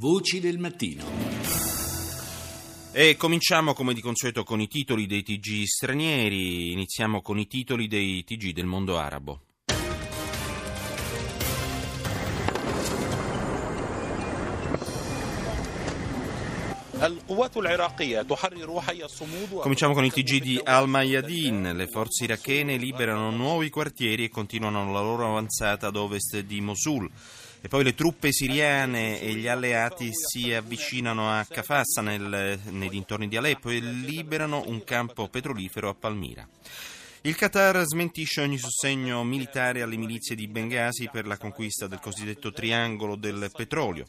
Voci del mattino. E cominciamo come di consueto con i titoli dei TG stranieri, iniziamo con i titoli dei TG del mondo arabo. Cominciamo con il TG di Al-Mayadin. Le forze irachene liberano nuovi quartieri e continuano la loro avanzata ad ovest di Mosul. E poi le truppe siriane e gli alleati si avvicinano a Kafassa nel, nei dintorni di Aleppo e liberano un campo petrolifero a Palmira. Il Qatar smentisce ogni sostegno militare alle milizie di Benghazi per la conquista del cosiddetto triangolo del petrolio.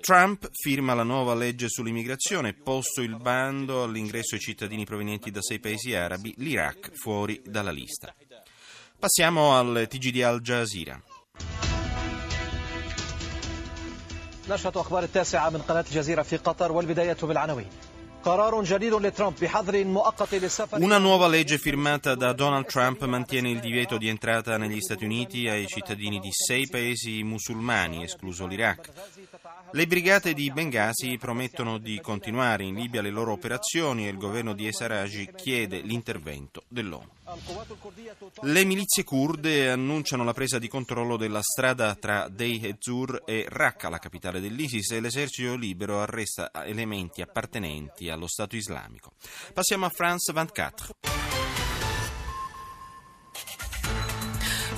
Trump firma la nuova legge sull'immigrazione, posto il bando all'ingresso ai cittadini provenienti da sei paesi arabi, l'Iraq fuori dalla lista. Passiamo al TG di Al Jazeera. نشرة أخبار التاسعة من قناة الجزيرة في قطر والبداية بالعناوين una nuova legge firmata da Donald Trump mantiene il divieto di entrata negli Stati Uniti ai cittadini di sei paesi musulmani, escluso l'Iraq. Le brigate di Benghazi promettono di continuare in Libia le loro operazioni e il governo di Esaragi chiede l'intervento dell'ONU. Le milizie kurde annunciano la presa di controllo della strada tra Dei Ezur e Raqqa, la capitale dell'ISIS, e l'esercito libero arresta elementi appartenenti allo Stato islamico. Passiamo a France 24.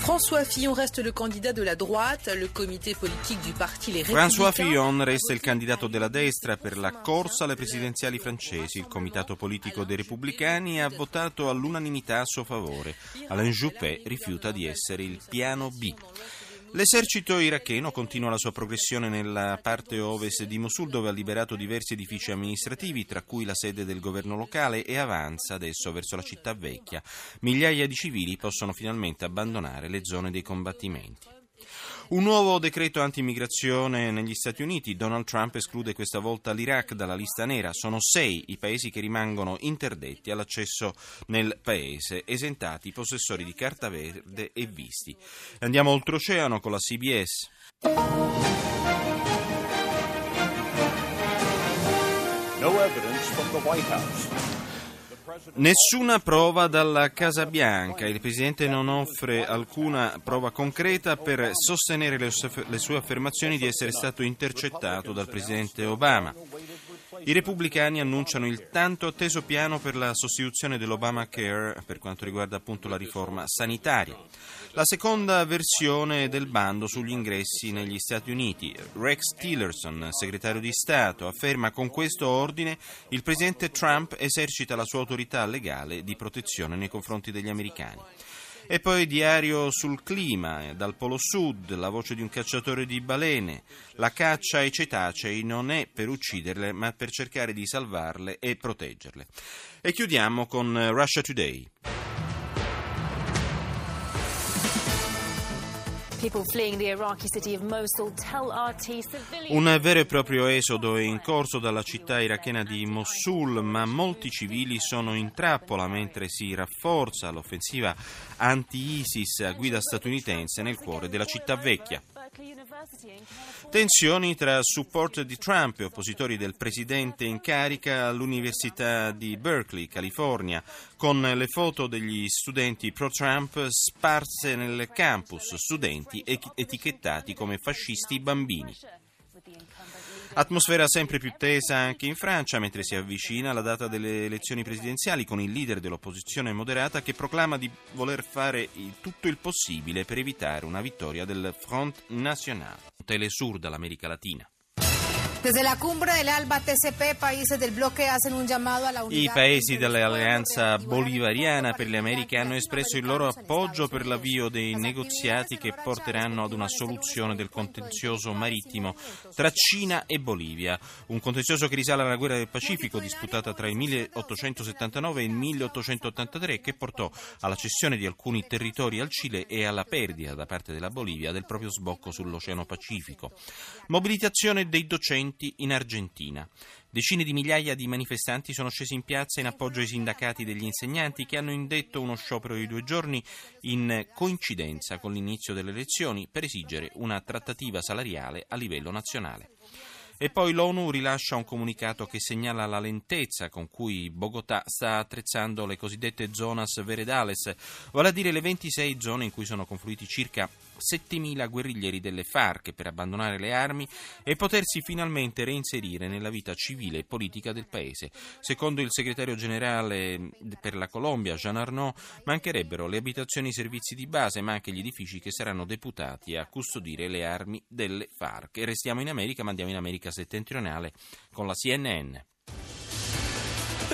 François Fillon reste le candidat de la droite, le comité politique du parti Les François Fillon resta il candidato della destra per la corsa alle presidenziali francesi. Il comitato politico dei repubblicani ha votato all'unanimità a suo favore. Alain Juppé rifiuta di essere il piano B. L'esercito iracheno continua la sua progressione nella parte ovest di Mosul dove ha liberato diversi edifici amministrativi, tra cui la sede del governo locale, e avanza adesso verso la città vecchia. Migliaia di civili possono finalmente abbandonare le zone dei combattimenti. Un nuovo decreto anti-immigrazione negli Stati Uniti. Donald Trump esclude questa volta l'Iraq dalla lista nera. Sono sei i paesi che rimangono interdetti all'accesso nel paese, esentati i possessori di carta verde e visti. Andiamo oltreoceano con la CBS. No evidence from the White House. Nessuna prova dalla Casa Bianca. Il Presidente non offre alcuna prova concreta per sostenere le sue affermazioni di essere stato intercettato dal Presidente Obama. I repubblicani annunciano il tanto atteso piano per la sostituzione dell'Obamacare per quanto riguarda appunto la riforma sanitaria. La seconda versione del bando sugli ingressi negli Stati Uniti. Rex Tillerson, segretario di Stato, afferma con questo ordine il presidente Trump esercita la sua autorità legale di protezione nei confronti degli americani. E poi diario sul clima, dal Polo Sud, la voce di un cacciatore di balene. La caccia ai cetacei non è per ucciderle, ma per cercare di salvarle e proteggerle. E chiudiamo con Russia Today. Un vero e proprio esodo è in corso dalla città irachena di Mosul, ma molti civili sono in trappola mentre si rafforza l'offensiva anti-ISIS a guida statunitense nel cuore della città vecchia. Tensioni tra supporter di Trump e oppositori del presidente in carica all'Università di Berkeley, California, con le foto degli studenti pro-Trump sparse nel campus, studenti etichettati come fascisti bambini. Atmosfera sempre più tesa anche in Francia mentre si avvicina la data delle elezioni presidenziali con il leader dell'opposizione moderata che proclama di voler fare tutto il possibile per evitare una vittoria del Front National, Telesur dall'America Latina. Desde la cumbre del Alba TCP, paesi del blocco hacen un llamado alla unità. I paesi dell'Alleanza Bolivariana per le Americhe hanno espresso il loro appoggio per l'avvio dei negoziati che porteranno ad una soluzione del contenzioso marittimo tra Cina e Bolivia, un contenzioso che risale alla guerra del Pacifico disputata tra il 1879 e il 1883 che portò alla cessione di alcuni territori al Cile e alla perdita da parte della Bolivia del proprio sbocco sull'Oceano Pacifico. Mobilitazione dei docenti avvenuti in Argentina. Decine di migliaia di manifestanti sono scesi in piazza in appoggio ai sindacati degli insegnanti che hanno indetto uno sciopero di due giorni in coincidenza con l'inizio delle elezioni per esigere una trattativa salariale a livello nazionale. E poi l'ONU rilascia un comunicato che segnala la lentezza con cui Bogotà sta attrezzando le cosiddette zonas veredales, vale a dire le 26 zone in cui sono confluiti circa 7.000 guerriglieri delle FARC per abbandonare le armi e potersi finalmente reinserire nella vita civile e politica del paese. Secondo il segretario generale per la Colombia, Jean Arnaud, mancherebbero le abitazioni e i servizi di base, ma anche gli edifici che saranno deputati a custodire le armi delle FARC. E restiamo in America, ma andiamo in America settentrionale con la CNN.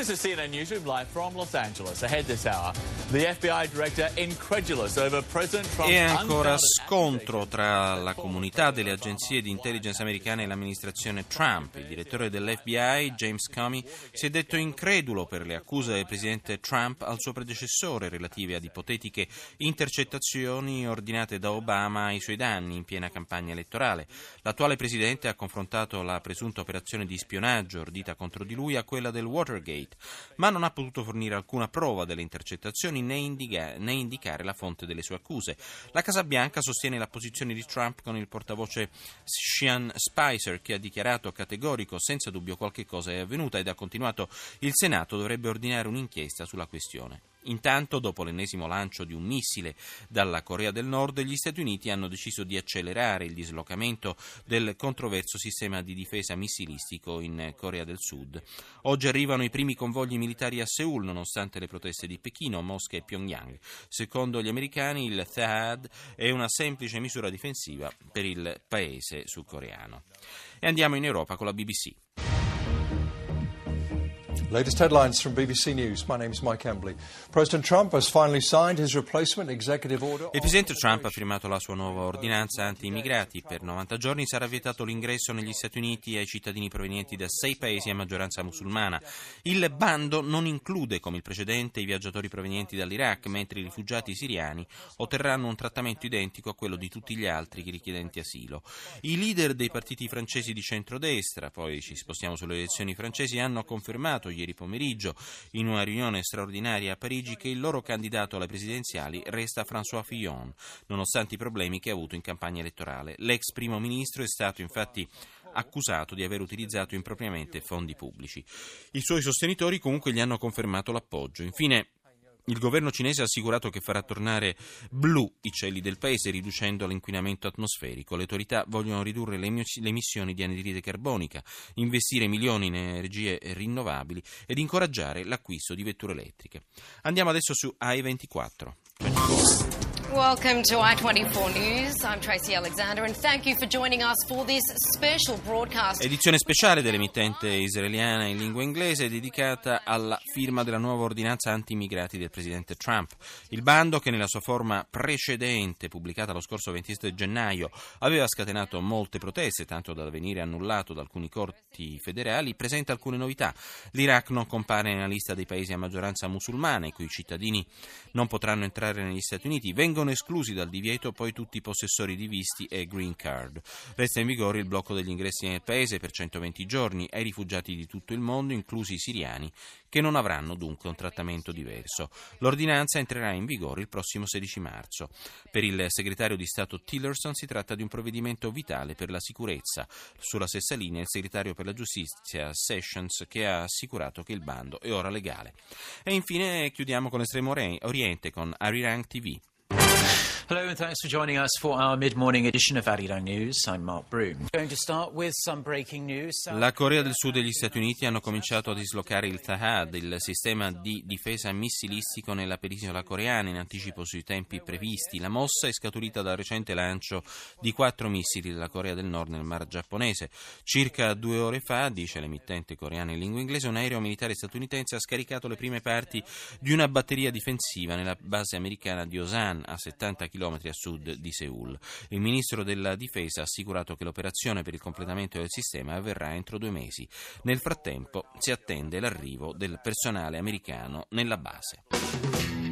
This is CNN Newsroom live from Los Angeles. Ahead this hour, the FBI director incredulous over President Trump's E ancora scontro tra la comunità delle agenzie di intelligence americane e l'amministrazione Trump. Il direttore dell'FBI, James Comey, si è detto incredulo per le accuse del presidente Trump al suo predecessore relative ad ipotetiche intercettazioni ordinate da Obama ai suoi danni in piena campagna elettorale. L'attuale presidente ha confrontato la presunta operazione di spionaggio ordita contro di lui a quella del Watergate ma non ha potuto fornire alcuna prova delle intercettazioni né, indica- né, indicare la fonte delle sue accuse. La Casa Bianca sostiene la posizione di Trump con il portavoce Sean Spicer che ha dichiarato categorico senza dubbio qualche cosa è avvenuta ed ha continuato il Senato dovrebbe ordinare un'inchiesta sulla questione. Intanto, dopo l'ennesimo lancio di un missile dalla Corea del Nord, gli Stati Uniti hanno deciso di accelerare il dislocamento del controverso sistema di difesa missilistico in Corea del Sud. Oggi arrivano i primi convogli militari a Seoul, nonostante le proteste di Pechino, Mosca e Pyongyang. Secondo gli americani, il THAAD è una semplice misura difensiva per il paese sudcoreano. E andiamo in Europa con la BBC. Latest headlines from BBC News. My name is Mike Embley. President Trump has finally signed his replacement executive order. Il presidente Trump ha firmato la sua nuova ordinanza anti-immigrati. Per 90 giorni sarà vietato l'ingresso negli Stati Uniti ai cittadini provenienti da sei paesi a maggioranza musulmana. Il bando non include, come il precedente, i viaggiatori provenienti dall'Iraq, mentre i rifugiati siriani otterranno un trattamento identico a quello di tutti gli altri richiedenti asilo. I leader dei partiti francesi di centrodestra, poi ci spostiamo sulle elezioni francesi, hanno confermato ieri ieri pomeriggio in una riunione straordinaria a Parigi che il loro candidato alle presidenziali resta François Fillon, nonostante i problemi che ha avuto in campagna elettorale. L'ex primo ministro è stato infatti accusato di aver utilizzato impropriamente fondi pubblici. I suoi sostenitori comunque gli hanno confermato l'appoggio. Infine, il governo cinese ha assicurato che farà tornare blu i cieli del paese riducendo l'inquinamento atmosferico. Le autorità vogliono ridurre le emissioni di anidride carbonica, investire milioni in energie rinnovabili ed incoraggiare l'acquisto di vetture elettriche. Andiamo adesso su AI24. 24. Welcome to I24 News. I'm Tracy Alexander and thank you for joining us for this special broadcast. Edizione speciale dell'emittente israeliana in lingua inglese dedicata alla firma della nuova ordinanza anti-immigrati del presidente Trump. Il bando che nella sua forma precedente, pubblicata lo scorso 27 gennaio, aveva scatenato molte proteste, tanto da venire annullato da alcuni corti federali, presenta alcune novità. L'Iraq non compare nella lista dei paesi a maggioranza musulmana, i cui cittadini non potranno entrare negli Stati Uniti. Vengono Vengono esclusi dal divieto poi tutti i possessori di visti e green card. Resta in vigore il blocco degli ingressi nel paese per 120 giorni ai rifugiati di tutto il mondo, inclusi i siriani, che non avranno dunque un trattamento diverso. L'ordinanza entrerà in vigore il prossimo 16 marzo. Per il segretario di Stato Tillerson si tratta di un provvedimento vitale per la sicurezza. Sulla stessa linea il segretario per la giustizia Sessions che ha assicurato che il bando è ora legale. E infine chiudiamo con l'Estremo Oriente con Arirang TV. Hello and thanks for joining us for our mid-morning edition of Arirang News. I'm Mark Broom. Going to start with some breaking news. La Corea del Sud e gli Stati Uniti hanno cominciato a dislocare il THAAD, il sistema di difesa missilistico nella penisola coreana, in anticipo sui tempi previsti. La mossa è scaturita dal recente lancio di quattro missili della Corea del Nord nel mar giapponese. Circa due ore fa, dice l'emittente coreana in lingua inglese, un aereo militare statunitense ha scaricato le prime parti di una batteria difensiva nella base americana di Osan, a 70 km km a sud di Seoul. Il ministro della difesa ha assicurato che l'operazione per il completamento del sistema avverrà entro due mesi. Nel frattempo si attende l'arrivo del personale americano nella base.